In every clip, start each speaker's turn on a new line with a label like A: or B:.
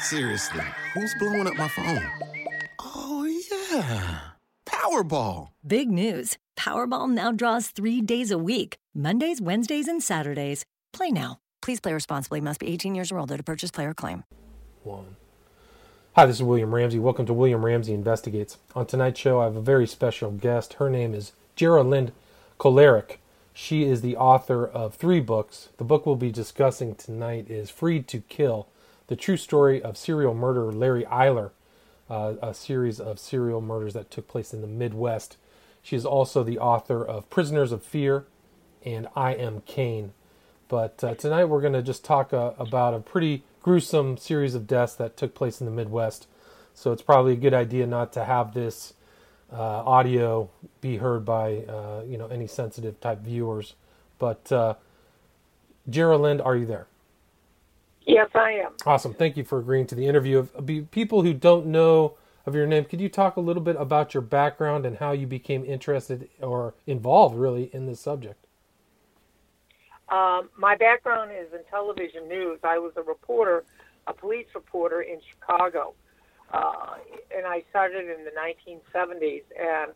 A: Seriously, who's blowing up my phone? Oh, yeah. Powerball.
B: Big news. Powerball now draws three days a week Mondays, Wednesdays, and Saturdays. Play now. Please play responsibly. Must be 18 years or older to purchase player claim.
C: One. Hi, this is William Ramsey. Welcome to William Ramsey Investigates. On tonight's show, I have a very special guest. Her name is Gera-Lind Kolarik. She is the author of three books. The book we'll be discussing tonight is Freed to Kill The True Story of Serial Murderer Larry Eyler, uh, a series of serial murders that took place in the Midwest. She is also the author of Prisoners of Fear and I Am Cain. But uh, tonight we're going to just talk uh, about a pretty gruesome series of deaths that took place in the Midwest. So it's probably a good idea not to have this uh, audio be heard by uh, you know any sensitive type viewers. But uh, Geraldine, are you there?
D: Yes, I am.
C: Awesome. Thank you for agreeing to the interview. Of people who don't know of your name, could you talk a little bit about your background and how you became interested or involved, really, in this subject?
D: Um, my background is in television news. I was a reporter, a police reporter in Chicago, uh, and I started in the 1970s. And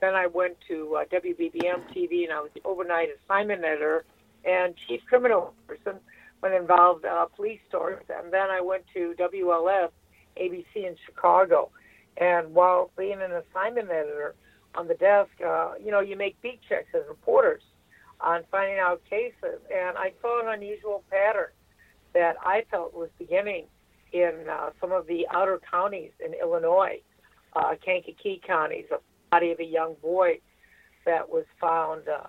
D: then I went to uh, WBBM TV, and I was the overnight assignment editor and chief criminal person involved uh, police stories. And then I went to WLS, ABC in Chicago. And while being an assignment editor on the desk, uh, you know, you make beat checks as reporters on finding out cases. And I saw an unusual pattern that I felt was beginning in uh, some of the outer counties in Illinois, uh, Kankakee counties, a body of a young boy that was found uh,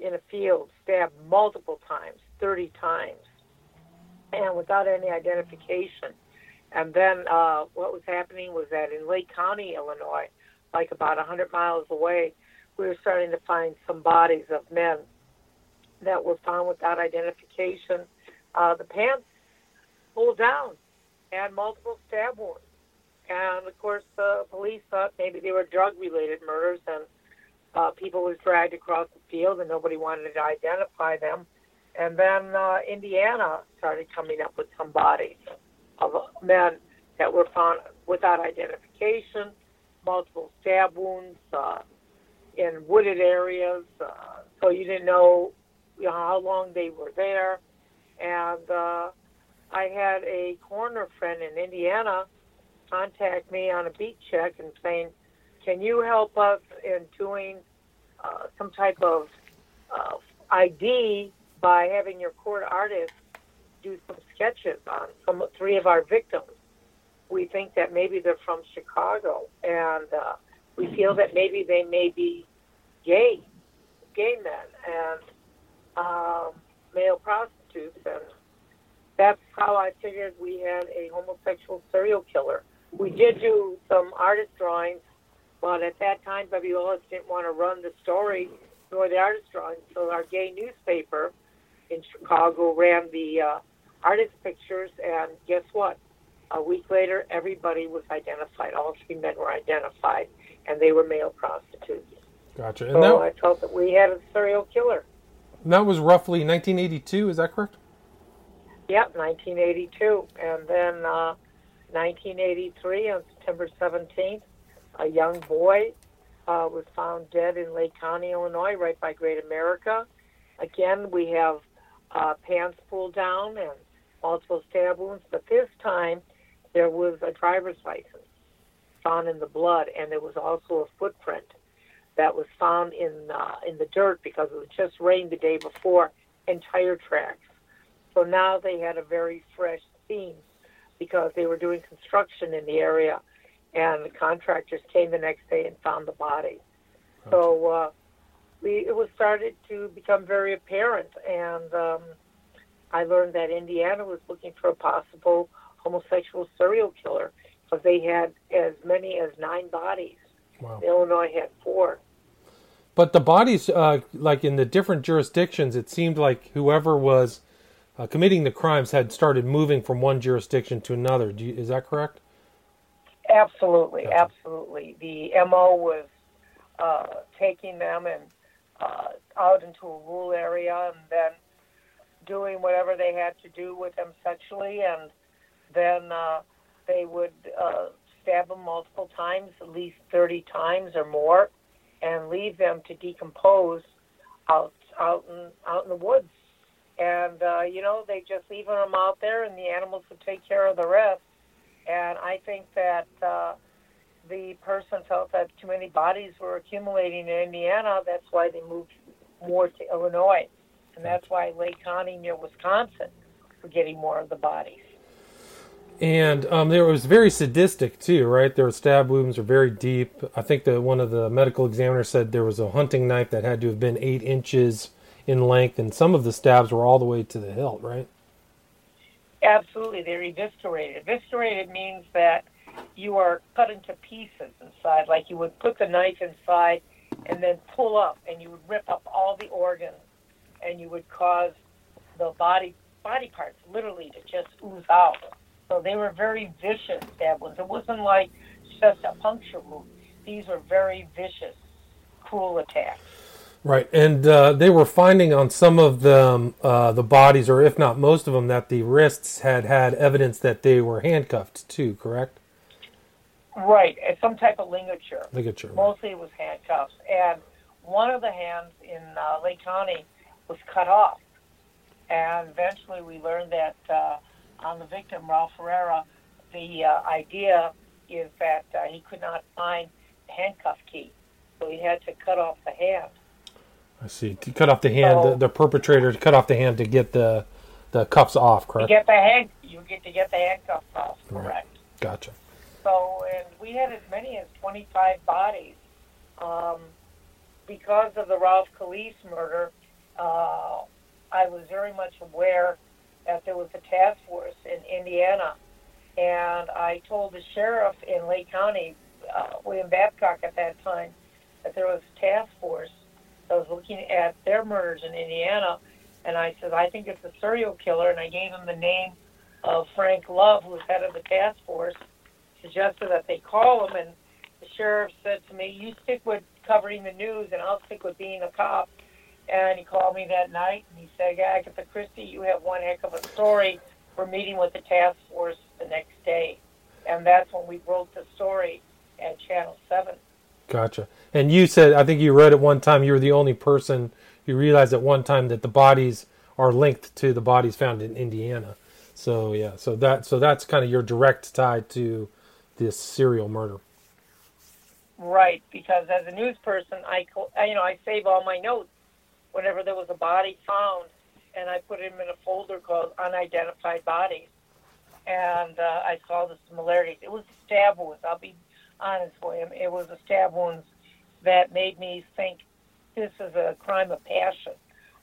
D: in a field, stabbed multiple times, 30 times, and without any identification. And then uh, what was happening was that in Lake County, Illinois, like about 100 miles away, we were starting to find some bodies of men that were found without identification. Uh, the pants pulled down, had multiple stab wounds. And of course, the police thought maybe they were drug related murders and uh, people was dragged across the field and nobody wanted to identify them. And then uh, Indiana started coming up with some bodies of men that were found without identification, multiple stab wounds uh, in wooded areas. Uh, so you didn't know, you know how long they were there. And uh, I had a coroner friend in Indiana contact me on a beat check and saying, "Can you help us in doing uh, some type of uh, ID by having your court artist do some sketches on some three of our victims? We think that maybe they're from Chicago, and uh, we feel that maybe they may be gay, gay men, and uh, male prostitutes, and that's how I figured we had a homosexual serial killer. We did do some artist drawings, but at that time, WLS didn't want to run the story nor the artist drawings, so our gay newspaper in Chicago ran the uh, artist pictures, and guess what? A week later, everybody was identified. All three men were identified, and they were male prostitutes.
C: Gotcha. And
D: So
C: that,
D: I felt that we had a serial killer.
C: that was roughly 1982, is that correct?
D: Yep, 1982. And then uh, 1983, on September 17th, a young boy uh, was found dead in Lake County, Illinois, right by Great America. Again, we have uh, pants pulled down and multiple stab wounds, but this time there was a driver's license found in the blood, and there was also a footprint that was found in uh, in the dirt because it had just rained the day before, and tire tracks. So now they had a very fresh scene because they were doing construction in the area, and the contractors came the next day and found the body. So uh, we it was started to become very apparent, and um, I learned that Indiana was looking for a possible homosexual serial killer because they had as many as nine bodies.
C: Wow.
D: Illinois had four.
C: But the bodies, uh, like in the different jurisdictions, it seemed like whoever was uh, committing the crimes had started moving from one jurisdiction to another. Do you, is that correct?
D: Absolutely,
C: Gotcha.
D: absolutely. The MO was uh, taking them and uh, out into a rural area and then doing whatever they had to do with them sexually and then uh, they would uh, stab them multiple times, at least 30 times or more, and leave them to decompose out out in out in the woods. And uh, you know, they just leaving them out there, and the animals would take care of the rest. And I think that uh, the person felt that too many bodies were accumulating in Indiana. That's why they moved more to Illinois, and that's why Lake County near Wisconsin were getting more of the bodies.
C: And um, there was very sadistic too, right? Their stab wounds are very deep. I think that one of the medical examiners said there was a hunting knife that had to have been eight inches in length, and some of the stabs were all the way to the hilt, right?
D: Absolutely, they're eviscerated. Eviscerated means that you are cut into pieces inside, like you would put the knife inside and then pull up, and you would rip up all the organs, and you would cause the body body parts literally to just ooze out. So they were very vicious stab wounds. It wasn't like just a puncture wound. These were very vicious, cruel attacks.
C: Right, and uh, they were finding on some of the uh, the bodies, or if not most of them, that the wrists had had evidence that they were handcuffed too. Correct?
D: Right, some type of ligature.
C: Ligature. right.
D: Mostly it was handcuffs, and one of the hands in uh, Lake County was cut off. And eventually, we learned that uh, on the victim, Ralph Ferreira, the uh, idea is that uh, he could not find the handcuff key, so he had to cut off the hand.
C: I see. To cut off the hand,
D: So-
C: the, the perpetrator to cut off the hand to get the the cuffs off. Correct.
D: get the hand, you get to get the handcuffs off.
C: Right.
D: Correct.
C: Gotcha.
D: So, and we had as many as 25 bodies. Um, because of the Ralph Calise murder, uh, I was very much aware that there was a task force in Indiana. And I told the sheriff in Lake County, uh, William Babcock at that time, that there was a task force that was looking at their murders in Indiana. And I said, I think it's a serial killer. And I gave him the name of Frank Love, who was head of the task force suggested that they call him, and the sheriff said to me, "You stick with covering the news, and I'll stick with being a cop." And he called me that night, and he said, "Agatha Christie, you have one heck of a story. We're meeting with the task force the next day," and that's when we broke the story at Channel Seven.
C: Gotcha. And you said, I think you read at one time you were the only person who realized at one time that the bodies are linked to the bodies found in Indiana. So yeah, so that so that's kind of your direct tie to this serial murder.
D: Right, because as a news person, I you know I save all my notes whenever there was a body found, and I put them in a folder called unidentified bodies, and uh, I saw the similarities. It was stab wounds. I'll be honest, William. It was a stab wounds that made me think this is a crime of passion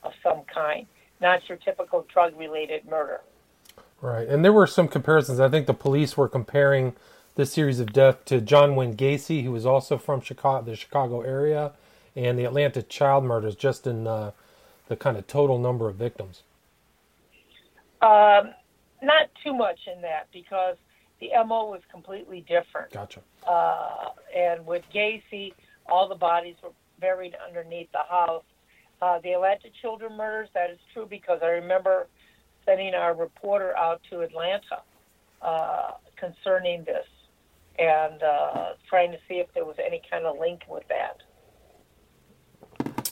D: of some kind, not your typical drug-related murder.
C: Right. And there were some comparisons. I think the police were comparing this series of death to John Wayne Gacy, who was also from Chicago, the Chicago area, and the Atlanta child murders, just in uh, the kind of total number of victims.
D: Um, not too much in that because the MO was completely different.
C: Gotcha.
D: Uh, and with Gacy, all the bodies were buried underneath the house. Uh, the Atlanta children murders, that is true because I remember sending our reporter out to Atlanta uh, concerning this and uh, trying to see if there was any kind of link with that.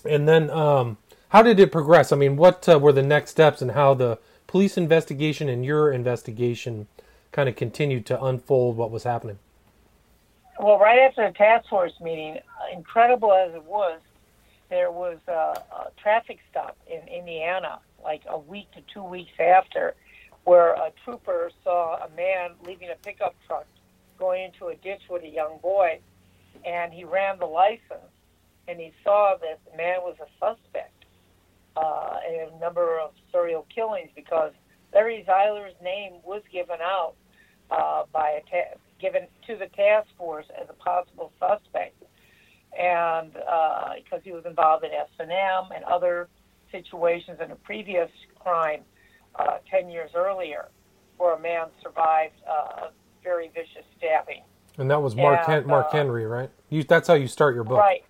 C: And then, um, how did it progress? I mean, what uh, were the next steps, and how the police investigation and your investigation kind of continued to unfold what was happening?
D: Well, right after the task force meeting, incredible as it was, there was a, a traffic stop in Indiana, like a week to two weeks after, where a trooper saw a man leaving a pickup truck going into a ditch with a young boy, and he ran the license, and he saw that the man was a suspect uh, in a number of serial killings because Larry Eyler's name was given out uh, by a ta- given to the task force as a possible suspect, and uh, because he was involved in S and M and other situations in a previous crime uh, ten years earlier, where a man survived uh, very vicious stabbing.
C: And that was Mark
D: Yeah,
C: Hen- Mark
D: uh,
C: Henry, right? You, that's how you start your book.
D: Right.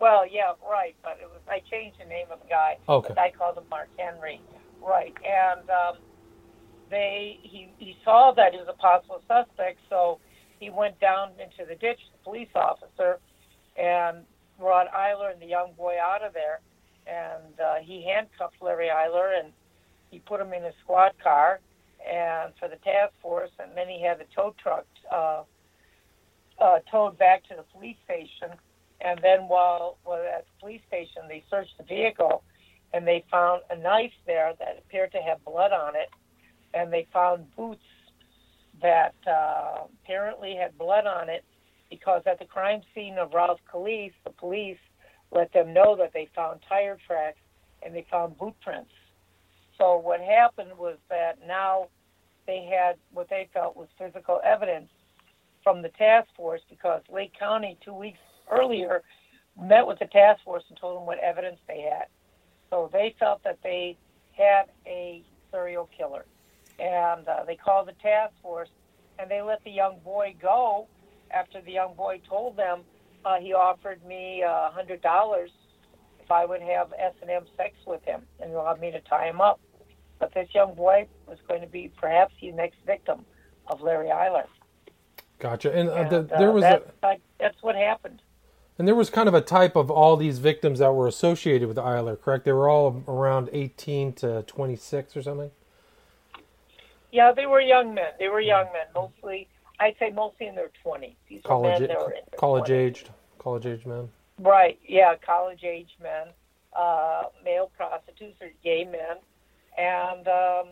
D: Well, yeah, right. But it was I changed the name of the guy.
C: Okay.
D: I called him Mark Henry. Right. And um, they he, he saw that he was a possible suspect, so he went down into the ditch, the police officer, and brought Eyler and the young boy out of there. And uh, he handcuffed Larry Eyler and he put him in a squad car and for the task force, and then he had the tow truck uh, uh, towed back to the police station. And then while, while at the police station, they searched the vehicle and they found a knife there that appeared to have blood on it. And they found boots that uh, apparently had blood on it because at the crime scene of Ralph Calise, the police let them know that they found tire tracks and they found boot prints. So what happened was that now they had what they felt was physical evidence from the task force because Lake County two weeks earlier met with the task force and told them what evidence they had. So they felt that they had a serial killer. And uh, they called the task force and they let the young boy go after the young boy told them uh, he offered me uh, hundred dollars if I would have S and M sex with him and allowed me to tie him up. But this young boy was going to be perhaps the next victim of Larry Eyler.
C: Gotcha. And, uh,
D: and
C: the, there was
D: that's,
C: a,
D: that's what happened.
C: And there was kind of a type of all these victims that were associated with Eyler, correct? They were all around 18 to 26 or something.
D: Yeah, they were young men. They were young men, mostly. I'd say mostly in their 20s. These
C: college
D: men
C: college
D: 20s.
C: aged. college aged men.
D: Right. Yeah, college aged men, uh, male prostitutes or gay men, and um,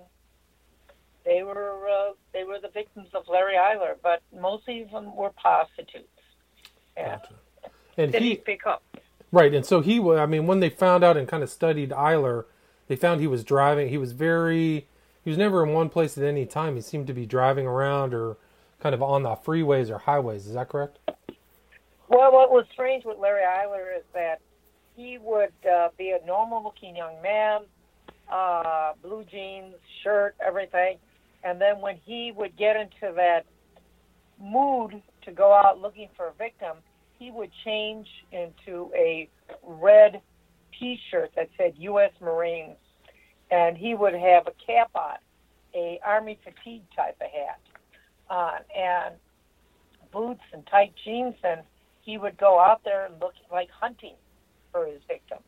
D: they were uh, they were the victims of Larry Eyler, but mostly of them were prostitutes. Yeah.
C: Gotcha. And
D: Did he, pick up?
C: right, and so he, I mean, when they found out and kind of studied Eyler, they found he was driving. He was very, he was never in one place at any time. He seemed to be driving around or kind of on the freeways or highways. Is that correct?
D: Well, what was strange with Larry Eyler is that he would uh, be a normal-looking young man, uh, blue jeans, shirt, everything, and then when he would get into that mood to go out looking for a victim, he would change into a red T-shirt that said U.S. Marines, and he would have a cap on, a Army fatigue type of hat on, and boots and tight jeans, and he would go out there and look like hunting for his victims.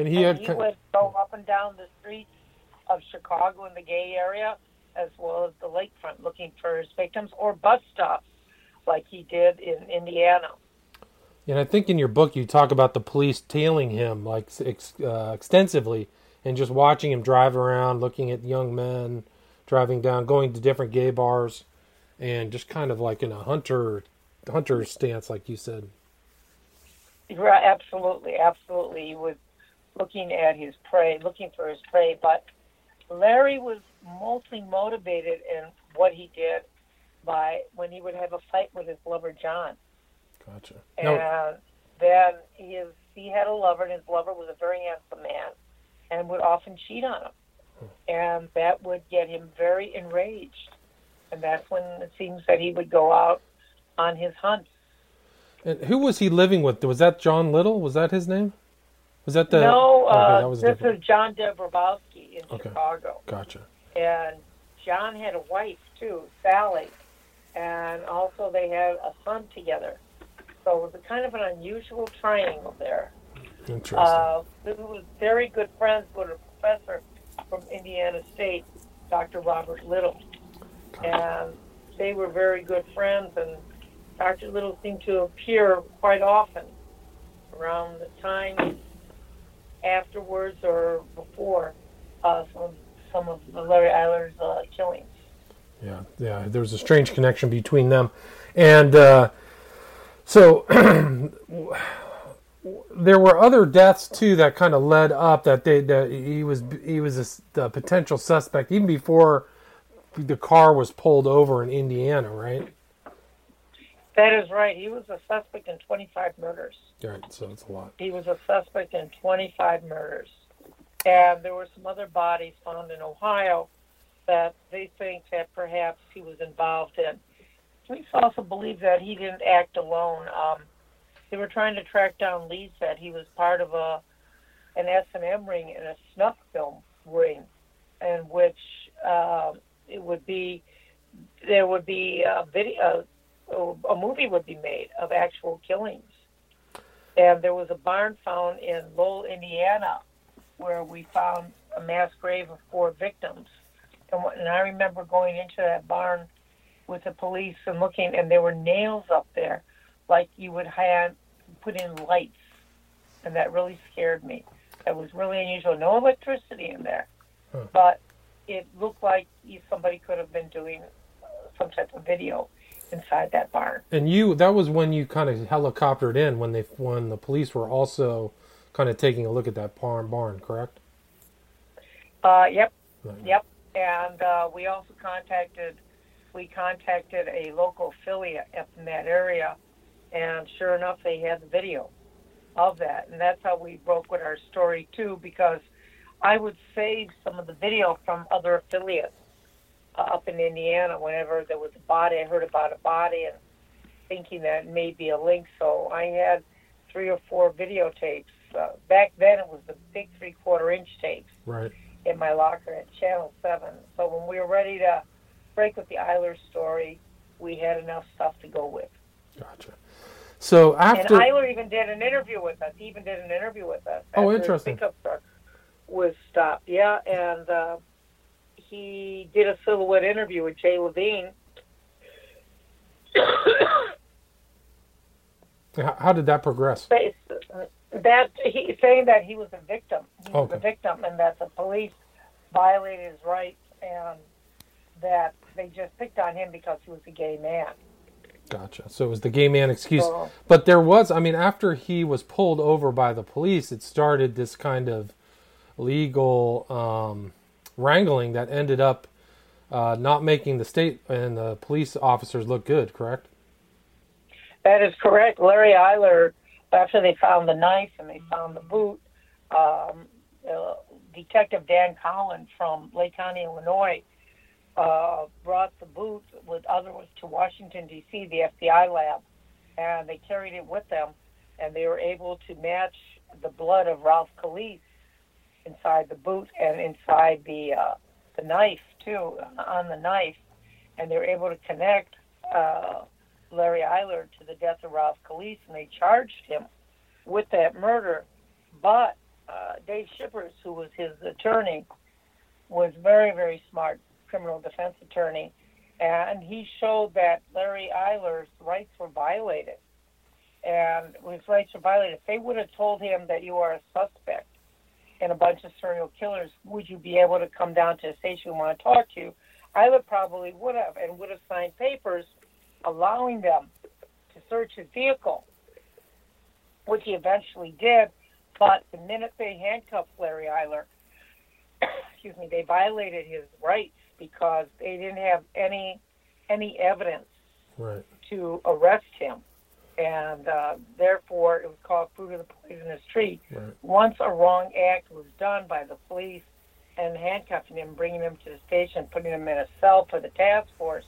C: And he
D: and
C: had,
D: he would go up and down the streets of Chicago in the gay area, as well as the lakefront, looking for his victims, or bus stops, like he did in Indiana.
C: and I think in your book you talk about the police tailing him like ex, uh, extensively and just watching him drive around, looking at young men driving down, going to different gay bars, and just kind of like in a hunter hunter stance, like you said.
D: Right, absolutely, absolutely. He was looking at his prey, looking for his prey. But Larry was mostly motivated in what he did by when he would have a fight with his lover John.
C: Gotcha.
D: And
C: No,
D: then his he had a lover, and his lover was a very handsome man, and would often cheat on him, hmm. and that would get him very enraged. And that's when it seems that he would go out on his hunt.
C: and who was he living with? Was that John Little? Was that his name? That the?
D: no,
C: okay,
D: uh,
C: was
D: this
C: different.
D: is John Dobrowski in
C: Okay.
D: Chicago,
C: Gotcha.
D: and John had a wife too, Sally, and also they had a son together. So it was a kind of an unusual triangle there.
C: Interesting.
D: Uh, who was very good friends with a professor from Indiana State, Dr. Robert Little. And they were very good friends, and Dr. Little seemed to appear quite often around the time afterwards or before uh, some, of, some of the Larry Eyler's uh, killings.
C: Yeah, yeah. There was a strange connection between them, and uh, so there were other deaths too that kind of led up that they that he was he was a the potential suspect even before the car was pulled over in Indiana, right?
D: That is right. He was a suspect in 25 murders.
C: Right. So it's a lot.
D: He was a suspect in 25 murders. And there were some other bodies found in Ohio that they think that perhaps he was involved in. Police also believe that he didn't act alone. Um, they were trying to track down leads that he was part of a an S and M ring and a snuff film ring, in which um, it would be there would be a video, a movie would be made of actual killings. And there was a barn found in Lowell, Indiana, where we found a mass grave of four victims. And, and I remember going into that barn with the police and looking, and there were nails up there, like you would have put in lights, and that really scared me. That was really unusual. No electricity in there, huh. but it looked like somebody could have been doing uh, some type of video inside that barn.
C: And you, that was when you kind of helicoptered in when they when the police were also kind of taking a look at that barn, barn correct?
D: Uh, yep, right. yep. And uh, we also contacted we contacted a local affiliate up in that area, and sure enough, they had the video of that, and that's how we broke with our story too. Because I would save some of the video from other affiliates uh, up in Indiana whenever there was a body. I heard about a body and thinking that it may be a link, so I had three or four videotapes. Uh, back then, it was the big three-quarter inch tapes.
C: Right.
D: In my locker at Channel Seven. So when we were ready to break with the Eyler story, we had enough stuff to go with.
C: Gotcha. So after
D: and Eyler even did an interview with us. He even did an interview with us.
C: Oh, interesting.
D: pickup truck was stopped. Yeah, and uh, he did a silhouette interview with Jay Levine.
C: How did that progress?
D: That he saying that he was a victim. He
C: okay.
D: was a victim, and that the police violated his rights, and that they just picked on him because he was a gay man.
C: Gotcha. So it was the gay man excuse. So, but there was, I mean, after he was pulled over by the police, it started this kind of legal um, wrangling that ended up uh, not making the state and the police officers look good, correct?
D: That is correct. Larry Eyler, after they found the knife and they found the boot, um, uh, Detective Dan Collins from Lake County, Illinois, uh, brought the boot with others to Washington, D.C., the FBI lab, and they carried it with them, and they were able to match the blood of Ralph Calise inside the boot and inside the uh, the knife too on the knife, and they were able to connect uh, Larry Eyler to the death of Ralph Calise, and they charged him with that murder. But uh, Dave Schippers, who was his attorney, was very very smart criminal defense attorney, and he showed that Larry Eyler's rights were violated. And his rights were violated. If they would have told him that you are a suspect in a bunch of serial killers, would you be able to come down to the station we want to talk to you? Eyler probably would have and would have signed papers allowing them to search his vehicle, which he eventually did. But the minute they handcuffed Larry Eyler, excuse me, they violated his rights because they didn't have any any evidence
C: right.
D: to arrest him, and uh, therefore it was called fruit of the poisonous tree.
C: Right.
D: Once a wrong act was done by the police and handcuffing him, bringing him to the station, putting him in a cell for the task force,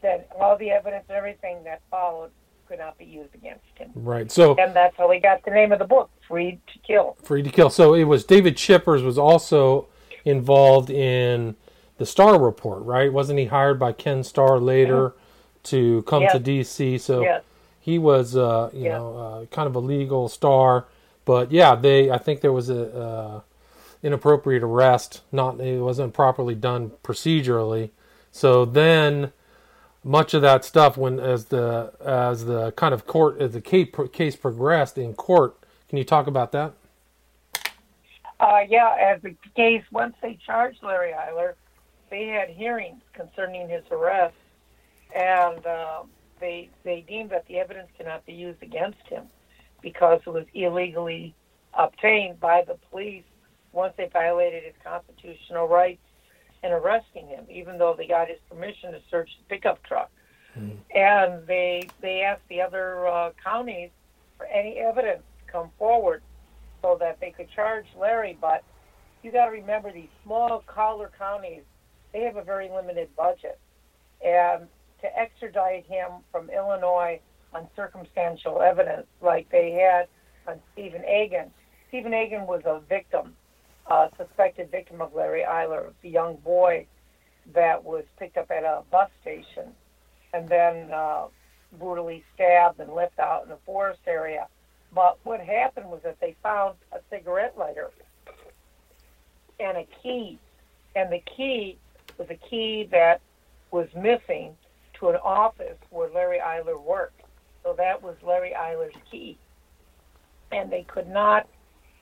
D: then all the evidence and everything that followed could not be used against him.
C: Right. So
D: and that's how we got the name of the book, Freed to Kill.
C: Freed to Kill. So it was David Schippers was also involved in the Starr report, right? Wasn't he hired by Ken Starr later to come
D: yes.
C: to DC? So
D: yes.
C: He was, uh, you know, uh, kind of a legal star. But yeah, they. I think there was a uh, inappropriate arrest. Not it wasn't properly done procedurally. So then, much of that stuff, when as the as the kind of court as the case, case progressed in court, can you talk about that?
D: Uh, yeah, as the case once they charged Larry Eyler they had hearings concerning his arrest, and uh, they they deemed that the evidence cannot be used against him because it was illegally obtained by the police once they violated his constitutional rights in arresting him, even though they got his permission to search the pickup truck. Mm. And they they asked the other uh, counties for any evidence to come forward so that they could charge Larry. But you got to remember these small collar counties they have a very limited budget. And to extradite him from Illinois on circumstantial evidence, like they had on Stephen Agan, Stephen Agan was a victim, a suspected victim of Larry Eyler, a young boy that was picked up at a bus station and then uh, brutally stabbed and left out in the forest area. But what happened was that they found a cigarette lighter and a key, and the key was a key that was missing to an office where Larry Eyler worked. So that was Larry Eyler's key. And they could not,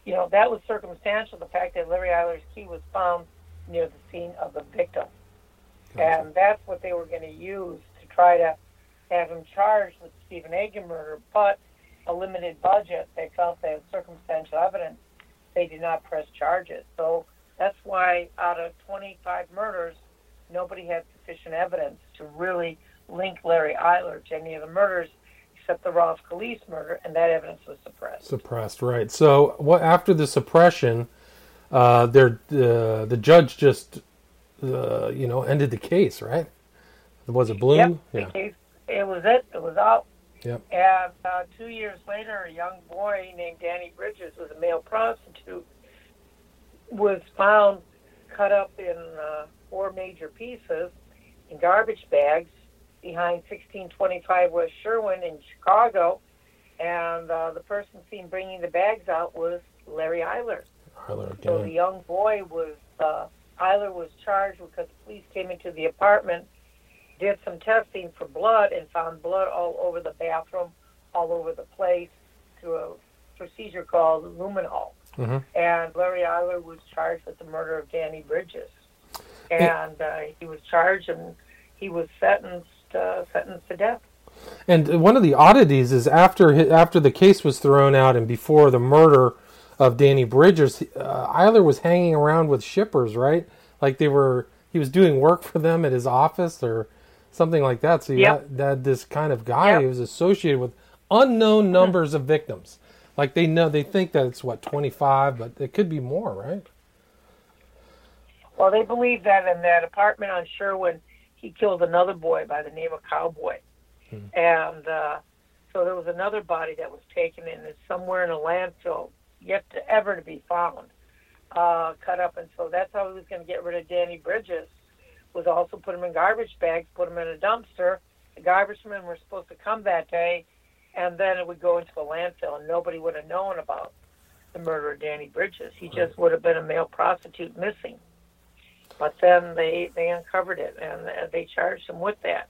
D: you know, that was circumstantial, the fact that Larry Eyler's key was found near the scene of the victim. And that's what they were going to use to try to have him charged with Stephen Agan murder. But a limited budget, they felt they had circumstantial evidence, they did not press charges. So that's why out of 25 murders, nobody had sufficient evidence to really link Larry Eyler to any of the murders except the Ralph Calise murder, and that evidence was suppressed.
C: Suppressed, right. So what after the suppression, uh, there uh, the judge just uh, you know ended the case, right? Was it Bloom?
D: Yep, yeah. Case, it was it. It was out.
C: Yep.
D: And uh, two years later, a young boy named Danny Bridges was a male prostitute was found cut up in uh, four major pieces in garbage bags behind 1625 West Sherwin in Chicago. And uh, the person seen bringing the bags out was Larry Eyler.
C: Again.
D: So the young boy was, uh, Eyler was charged because the police came into the apartment, did some testing for blood, and found blood all over the bathroom, all over the place through a procedure called luminol. Mm-hmm. And Larry Eyler was charged with the murder of Danny Bridges. And uh, he was charged and he was sentenced uh, sentenced to death.
C: And one of the oddities is after after the case was thrown out and before the murder of Danny Bridges, uh, Eyler was hanging around with Schippers, right? Like they were, he was doing work for them at his office or something like that. So you yep. had, had, this kind of guy yep. who was associated with unknown numbers of victims. Like they know, they think that it's what twenty five, but it could be more, right?
D: Well, they believe that in that apartment on Sherwin, he killed another boy by the name of Cowboy. Hmm. And uh, so there was another body that was taken in it's somewhere in a landfill, yet to ever to be found, uh, cut up. And so that's how he was going to get rid of Danny Bridges, was also put him in garbage bags, put him in a dumpster. The garbage men were supposed to come that day, and then it would go into a landfill, and nobody would have known about the murder of Danny Bridges. He just would have been a male prostitute missing. But then they they uncovered it and they charged him with that.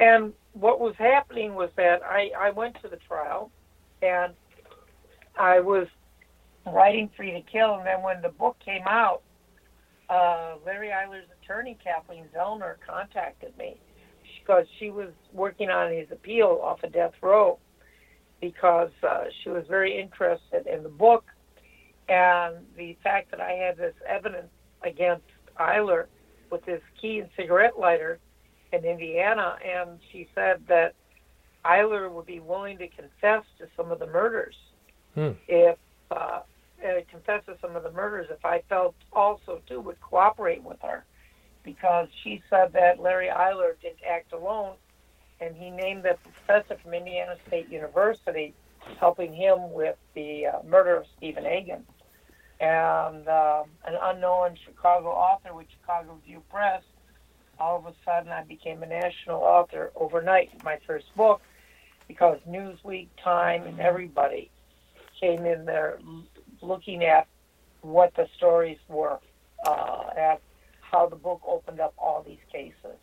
D: And what was happening was that I I went to the trial, and I was writing Freed to Kill, and then when the book came out, uh, Larry Eyler's attorney Kathleen Zellner contacted me. Because she was working on his appeal off of death row because uh, she was very interested in the book. And the fact that I had this evidence against Eyler with his key and cigarette lighter in Indiana, and she said that Eyler would be willing to confess to some of the murders hmm. if uh, uh, confess to some of the murders if I felt also too would cooperate with her, because she said that Larry Eyler didn't act alone, and he named the professor from Indiana State University helping him with the uh, murder of Stephen Agan and uh, an unknown Chicago author with Chicago Review Press. All of a sudden, I became a national author overnight. My first book, because Newsweek, Time, and everybody came in there looking at what the stories were, uh, at how the book opened up all these cases.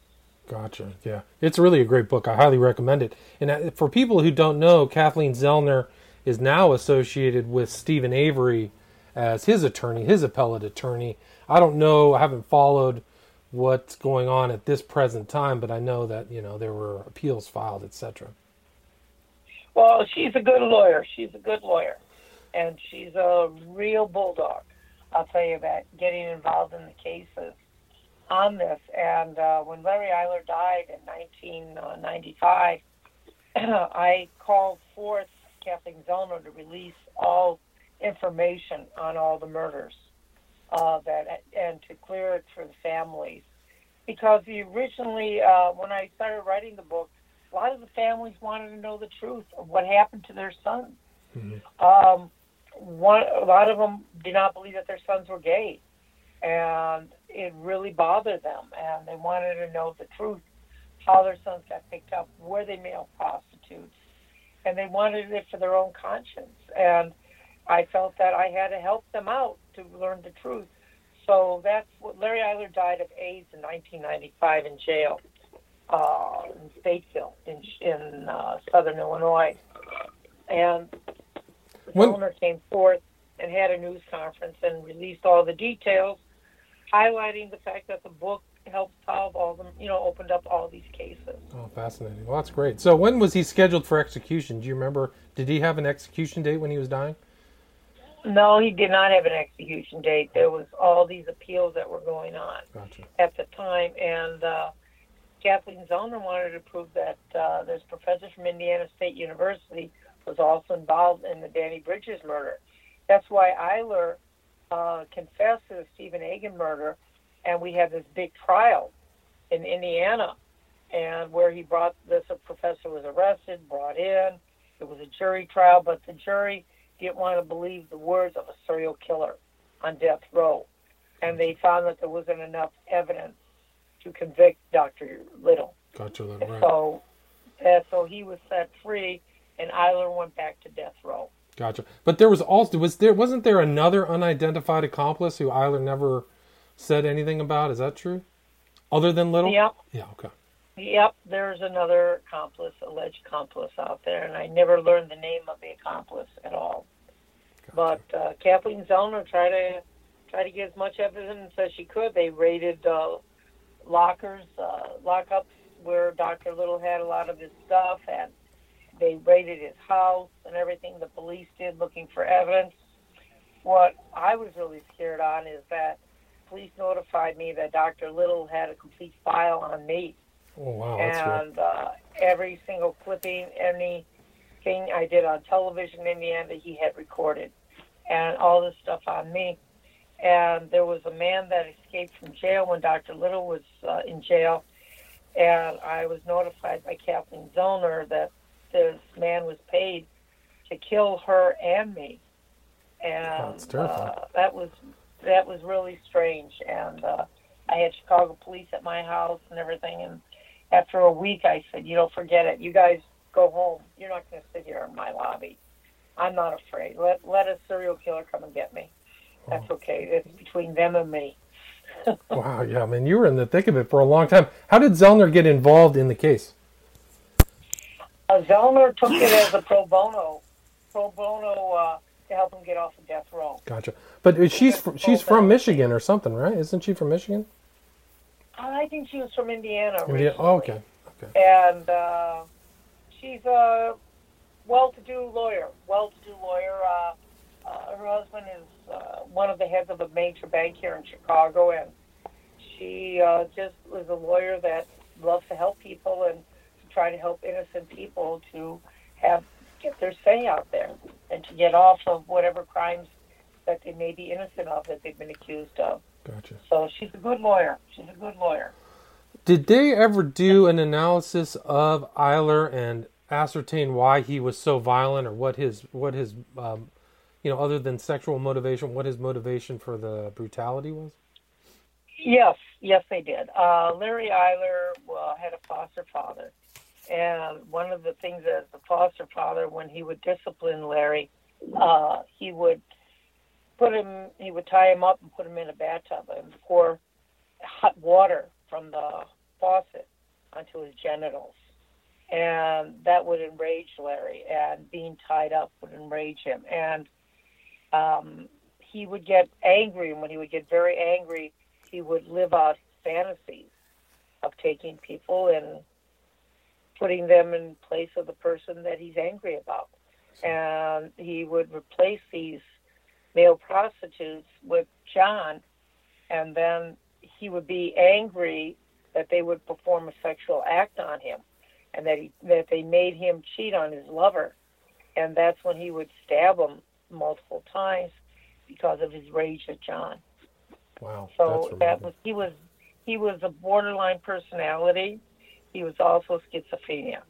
C: Gotcha. Yeah, it's really a great book. I highly recommend it. And uh, for people who don't know, Kathleen Zellner is now associated with Steven Avery as his attorney, his appellate attorney. I don't know, I haven't followed what's going on at this present time, but I know that, you know, there were appeals filed, etc.
D: Well, she's a good lawyer. She's a good lawyer. And she's a real bulldog. I'll tell you that, getting involved in the cases on this. And uh, when Larry Eyler died in 1995, I called forth Kathleen Zellner to release all information on all the murders uh, that and to clear it for the families because originally uh, when I started writing the book, a lot of the families wanted to know the truth of what happened to their sons. Mm-hmm. Um, one, a lot of them did not believe that their sons were gay, and it really bothered them, and they wanted to know the truth, how their sons got picked up, were they male prostitutes, and they wanted it for their own conscience. And I felt that I had to help them out to learn the truth. So that's what Larry Eyler died of AIDS in 1995 in jail uh, in Statesville in, in uh, southern Illinois. And the
C: When-
D: owner came forth and had a news conference and released all the details, highlighting the fact that the book helped solve all them, you know, opened up all these cases.
C: Oh, fascinating. Well, that's great. So, when was he scheduled for execution? Do you remember? Did he have an execution date when he was dying?
D: No, he did not have an execution date. There was all these appeals that were going on.
C: Gotcha.
D: at the time, and uh, Kathleen Zellner wanted to prove that uh, this professor from Indiana State University was also involved in the Danny Bridges murder. That's why Eyler uh, confessed to the Stephen Agan murder, and we had this big trial in Indiana, and where he brought this a professor was arrested, brought in. It was a jury trial, but the jury didn't want to believe the words of a serial killer on death row, and they found that there wasn't enough evidence to convict Dr. Little.
C: Gotcha. Then, right.
D: So, uh, so he was set free, and Eyler went back to death row.
C: Gotcha. But there was also was there wasn't there another unidentified accomplice who Eyler never said anything about? Is that true? Other than Little?
D: Yep,
C: Yeah. Okay.
D: yep. There's another accomplice, alleged accomplice out there, and I never learned the name of the accomplice at all. But uh, Kathleen Zellner tried to try to get as much evidence as she could. They raided uh, lockers, uh, lockups where Dr. Little had a lot of his stuff, and they raided his house and everything. The police did looking for evidence. What I was really scared on is that police notified me that Dr. Little had a complete file on me
C: Oh wow.
D: And uh, every single clipping, anything I did on television in Indiana, he had recorded, and all this stuff on me. And there was a man that escaped from jail when Dr. Little was uh, in jail, and I was notified by Kathleen Zellner that this man was paid to kill her and me, and uh, that was that was really strange. And uh, I had Chicago police at my house and everything, and after a week, I said, you know, forget it. You guys go home. You're not going to sit here in my lobby. I'm not afraid. Let let a serial killer come and get me. That's okay. It's between them and me.
C: Wow. Yeah. I mean, you were in the thick of it for a long time. How did Zellner get involved in the case?
D: Uh, Zellner took it as a pro bono, pro bono uh, to help him get off of death row.
C: Gotcha. But she's fr- she's from Michigan or something, right? Isn't she from Michigan?
D: I think she was from Indiana.
C: India.
D: originally.
C: Oh, okay. Okay.
D: and uh, she's a well-to-do lawyer. Well-to-do lawyer. Uh, uh, her husband is uh, one of the heads of a major bank here in Chicago, and she uh, just was a lawyer that loves to help people and to try to help innocent people to have get their say out there and to get off of whatever crimes that they may be innocent of that they've been accused of.
C: Gotcha.
D: So she's a good lawyer. She's a good lawyer.
C: Did they ever do an analysis of Eyler and ascertain why he was so violent, or what his what his um, you know other than sexual motivation, what his motivation for the brutality was?
D: Yes, yes, they did. Uh, Larry Eyler uh, had a foster father, and one of the things as the foster father, when he would discipline Larry, uh, he would put him, he would tie him up and put him in a bathtub and pour hot water from the faucet onto his genitals, and that would enrage Larry, and being tied up would enrage him, and um, he would get angry, and when he would get very angry he would live out fantasies of taking people and putting them in place of the person that he's angry about. And he would replace these male prostitutes with John, and then he would be angry that they would perform a sexual act on him, and that he that they made him cheat on his lover, and that's when he would stab him multiple times because of his rage at John.
C: Wow.
D: So
C: that's
D: that was he was he was a borderline personality. He was also schizophrenia.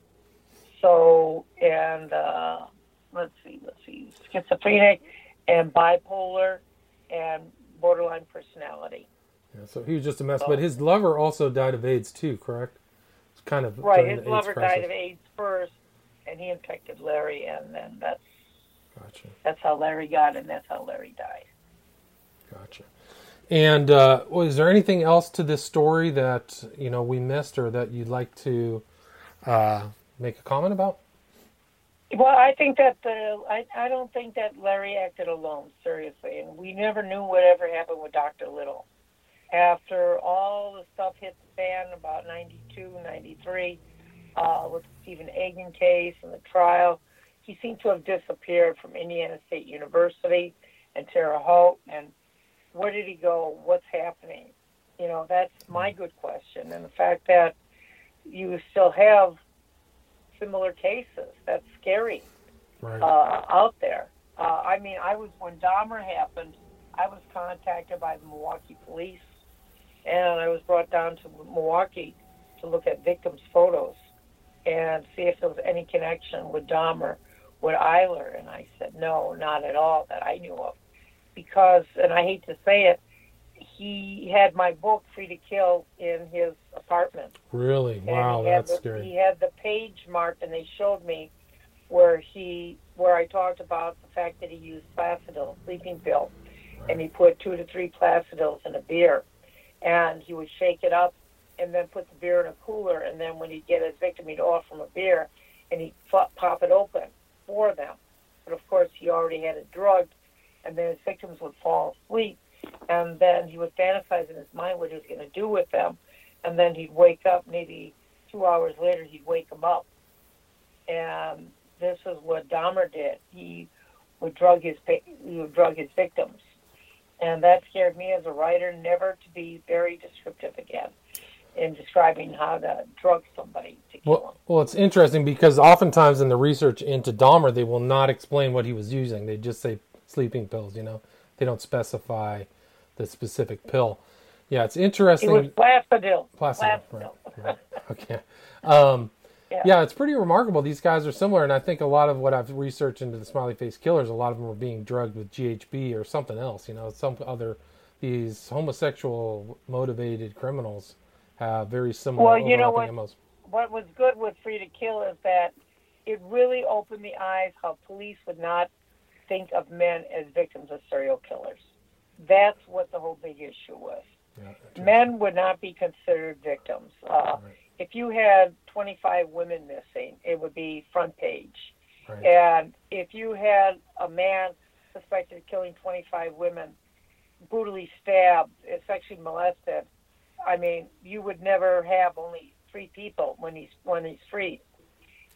D: So and uh, let's see, let's see, schizophrenic and bipolar and borderline personality.
C: Yeah, so he was just a mess. But his lover also died of AIDS too, correct? Kind of
D: Right, his lover
C: crisis.
D: died of AIDS first, and he infected Larry, and then that's
C: Gotcha,
D: that's how Larry got, and that's how Larry died.
C: gotcha. And uh, was there anything else to this story that you know we missed, or that you'd like to uh, make a comment about?
D: Well, I think that the I, I don't think that Larry acted alone, seriously, and we never knew whatever happened with Dr. Little. After all the stuff hit the fan about 92, 93, uh, with the Stephen Agan case and the trial, he seemed to have disappeared from Indiana State University and Terre Haute. And where did he go? What's happening? You know, that's my good question. And the fact that you still have similar cases, that's scary
C: Right.
D: uh, out there. Uh, I mean, I was when Dahmer happened, I was contacted by the Milwaukee police, and I was brought down to Milwaukee to look at victims' photos and see if there was any connection with Dahmer, with Eyler, and I said no, not at all that I knew of, because, and I hate to say it, he had my book Freed to Kill in his apartment.
C: really?
D: And
C: Wow, that's
D: the,
C: scary.
D: He had the page marked, and they showed me where he where I talked about the fact that he used Placidyl, sleeping pill, and he put two to three Placidyls in a beer, and he would shake it up, and then put the beer in a cooler, and then when he'd get his victim, he'd offer him a beer, and he'd pop it open for them. But of course, he already had it drugged, and then his victims would fall asleep, and then he would fantasize in his mind what he was going to do with them, and then he'd wake up maybe two hours later. He'd wake them up, and this is what Dahmer did. He would drug his he would drug his victims, and that scared me as a writer never to be very descriptive again in describing how to drug somebody to kill
C: Well, well, it's interesting because oftentimes in the research into Dahmer, they will not explain what he was using. They just say sleeping pills. You know, they don't specify the specific pill. Yeah, it's interesting.
D: It was Placidyl.
C: Placidyl,
D: Placidyl.
C: right, right. Okay. Um,
D: Yeah.
C: yeah, it's pretty remarkable. These guys are similar, and I think a lot of what I've researched into the smiley face killers, a lot of them were being drugged with GHB or something else. You know, some other these homosexual motivated criminals have very similar
D: Well, you know what?
C: MOs.
D: what was good with Freed to Kill is that it really opened the eyes how police would not think of men as victims of serial killers. That's what the whole big issue was.
C: Yeah.
D: Men would not be considered victims. Uh,
C: Right.
D: If you had 25 women missing, it would be front page.
C: Right.
D: And if you had a man suspected of killing 25 women, brutally stabbed, sexually molested, I mean, you would never have only three people when he's when he's freed.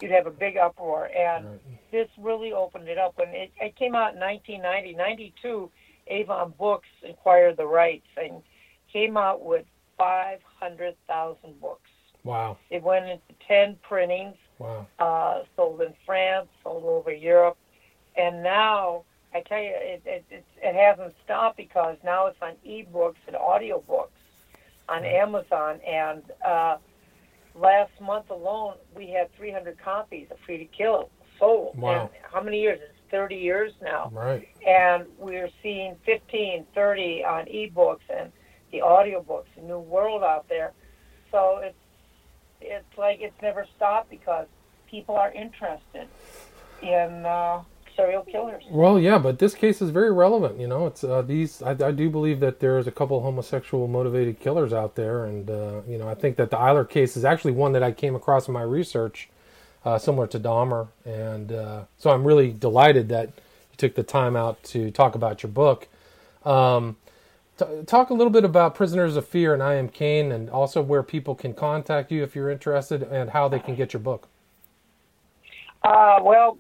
D: You'd have a big uproar, and
C: Right.
D: this really opened it up. When it, it came out in 1990, 92, Avon Books acquired the rights and came out with 500,000 books.
C: Wow.
D: It went into 10 printings
C: Wow.
D: uh, sold in France, sold over Europe, and now I tell you, it it, it it hasn't stopped because now it's on ebooks and audiobooks on Amazon. And uh, last month alone, we had 300 copies of Freed to Kill sold.
C: Wow.
D: And how many years? It's 30 years now,
C: Right.
D: and we're seeing 15, 30 on ebooks and the audiobooks. A new world out there. So it's it's like it's never stopped because people are interested in uh, serial killers.
C: Well, yeah, but this case is very relevant. You know, it's uh, these. I, I do believe that there's a couple homosexual motivated killers out there, and uh, you know, I think that the Eyler case is actually one that I came across in my research, uh, similar to Dahmer, and uh, so I'm really delighted that you took the time out to talk about your book. Um, t- talk a little bit about Prisoners of Fear and I Am Cain, and also where people can contact you if you're interested, and how they can get your book.
D: Uh, well,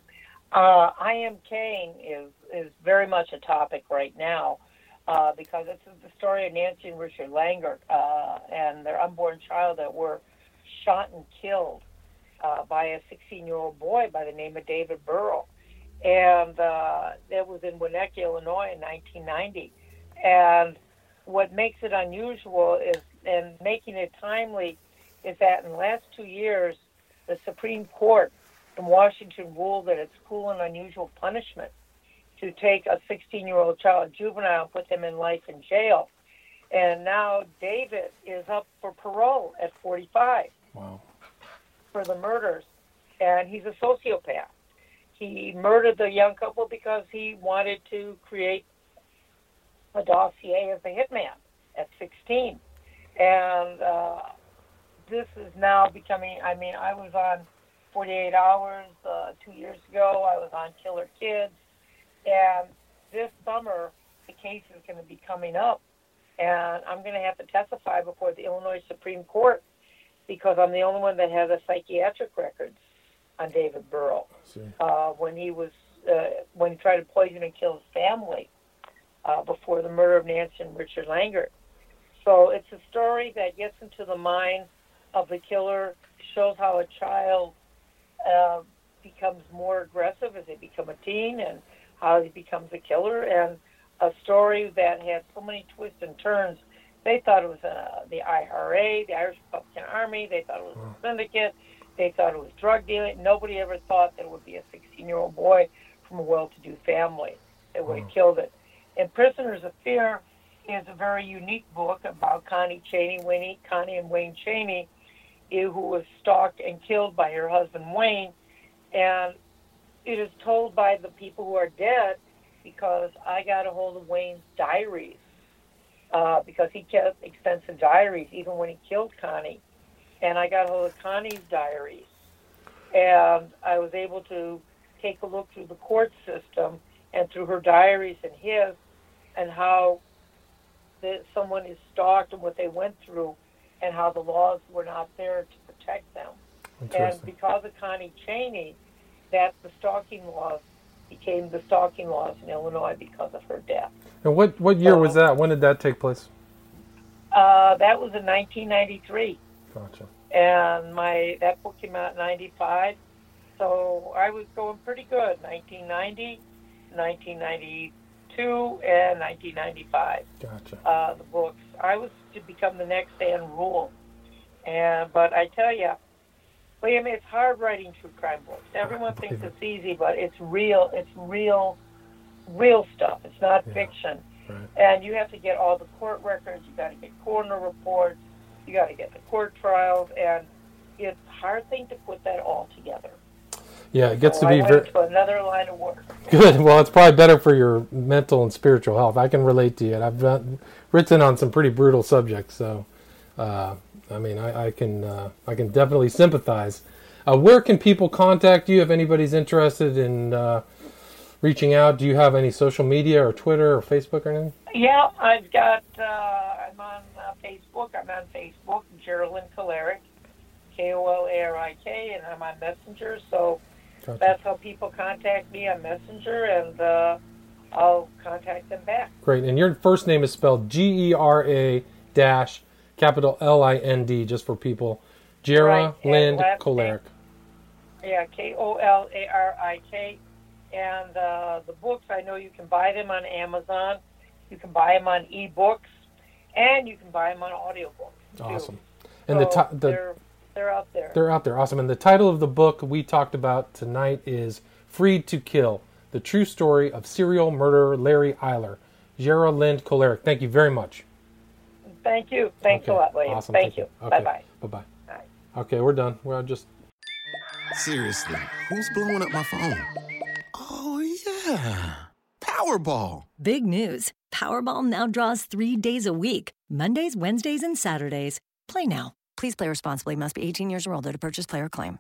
D: uh, I Am Cain is, is very much a topic right now uh, because it's the story of Nancy and Richard Langert uh, and their unborn child that were shot and killed uh, by a 16 year old boy by the name of David Biro. And uh, that was in Winnetka, Illinois in 1990. And what makes it unusual is, and making it timely, is that in the last two years, the Supreme Court in Washington ruled that it's cruel and unusual punishment to take a 16 year old child, juvenile, and put them in life in jail. And now David is up for parole at 45
C: Wow.
D: for the murders, and he's a sociopath. He murdered the young couple because he wanted to create a dossier as a hitman at 16. And uh, this is now becoming, I mean, I was on 48 Hours uh, two years ago, I was on Killer Kids, and this summer the case is going to be coming up. And I'm going to have to testify before the Illinois Supreme Court because I'm the only one that has a psychiatric records on David
C: Biro
D: uh, when he was uh, when he tried to poison and kill his family uh, before the murder of Nancy and Richard Langert. So it's a story that gets into the mind of the killer, shows how a child uh, becomes more aggressive as they become a teen, and how he becomes a killer, and a story that had so many twists and turns. They thought it was uh, the IRA, the Irish Republican Army. They thought it was a syndicate. They thought it was drug dealing. Nobody ever thought that it would be a 16-year-old boy from a well-to-do family that would have killed it. And Prisoners of Fear is a very unique book about Connie Cheney, Winnie, Connie and Wayne Cheney, eh, who was stalked and killed by her husband Wayne. And it is told by the people who are dead because I got a hold of Wayne's diaries uh, because he kept extensive diaries even when he killed Connie. And I got a hold of Connie's diaries. And I was able to take a look through the court system and through her diaries and his and how that someone is stalked and what they went through and how the laws were not there to protect them. And because of Connie Cheney, that the stalking laws became the stalking laws in Illinois because of her death.
C: And what what year was that? When did that take place?
D: Uh, that was in 1993,
C: Gotcha.
D: and my that book came out in '95. So I was going pretty good. 1990, 1992, and 1995.
C: Gotcha.
D: uh, the books. I was to become the next Ann Rule, and but I tell you, William, it's hard writing true crime books. Everyone thinks it's easy, but it's real. It's real, real stuff. It's not
C: Yeah.
D: fiction,
C: Right.
D: and you have to get all the court records. You got to get coroner reports. You got to get the court trials, and it's a hard thing to put that all together.
C: Yeah, it gets
D: So
C: to be very
D: another line of work.
C: good. Well, it's probably better for your mental and spiritual health. I can relate to it. I've done, written on some pretty brutal subjects, so uh, I mean, I, I can uh, I can definitely sympathize. Uh, where can people contact you if anybody's interested in uh, reaching out? Do you have any social media or Twitter or Facebook or anything?
D: Yeah, I've got. Uh, I'm on uh, Facebook. I'm on Facebook, Gera-Lind Kolarik, K O L A R I K, and I'm on Messenger. So
C: Gotcha.
D: that's how people contact me on Messenger, and uh, I'll contact them back.
C: Great. And your first name is spelled G E R A dash capital L I N D, just for people. Jera
D: Right,
C: Lind
D: last
C: Kolarik.
D: Yeah, K O L A R I K. And uh, the books, I know you can buy them on Amazon. You can buy them on ebooks, and you can buy them on audiobooks. too.
C: Awesome. And the,
D: So
C: ti- the
D: they're they're out there.
C: They're out there. Awesome. And the title of the book we talked about tonight is Freed to Kill The True Story of Serial Murderer Larry Eyler. Jera Lind Kolaric. Thank you very much.
D: Thank you. Thanks
C: Okay.
D: a lot, William.
C: Awesome.
D: Thank, you.
C: Okay.
D: Bye bye.
C: Bye bye.
D: Bye.
C: Okay, we're done. We're just.
A: Seriously, who's blowing up my phone? Oh, yeah. Powerball.
B: Big news Powerball now draws three days a week Mondays, Wednesdays, and Saturdays. Play now. Please play responsibly, must be 18 years or older to purchase player claim.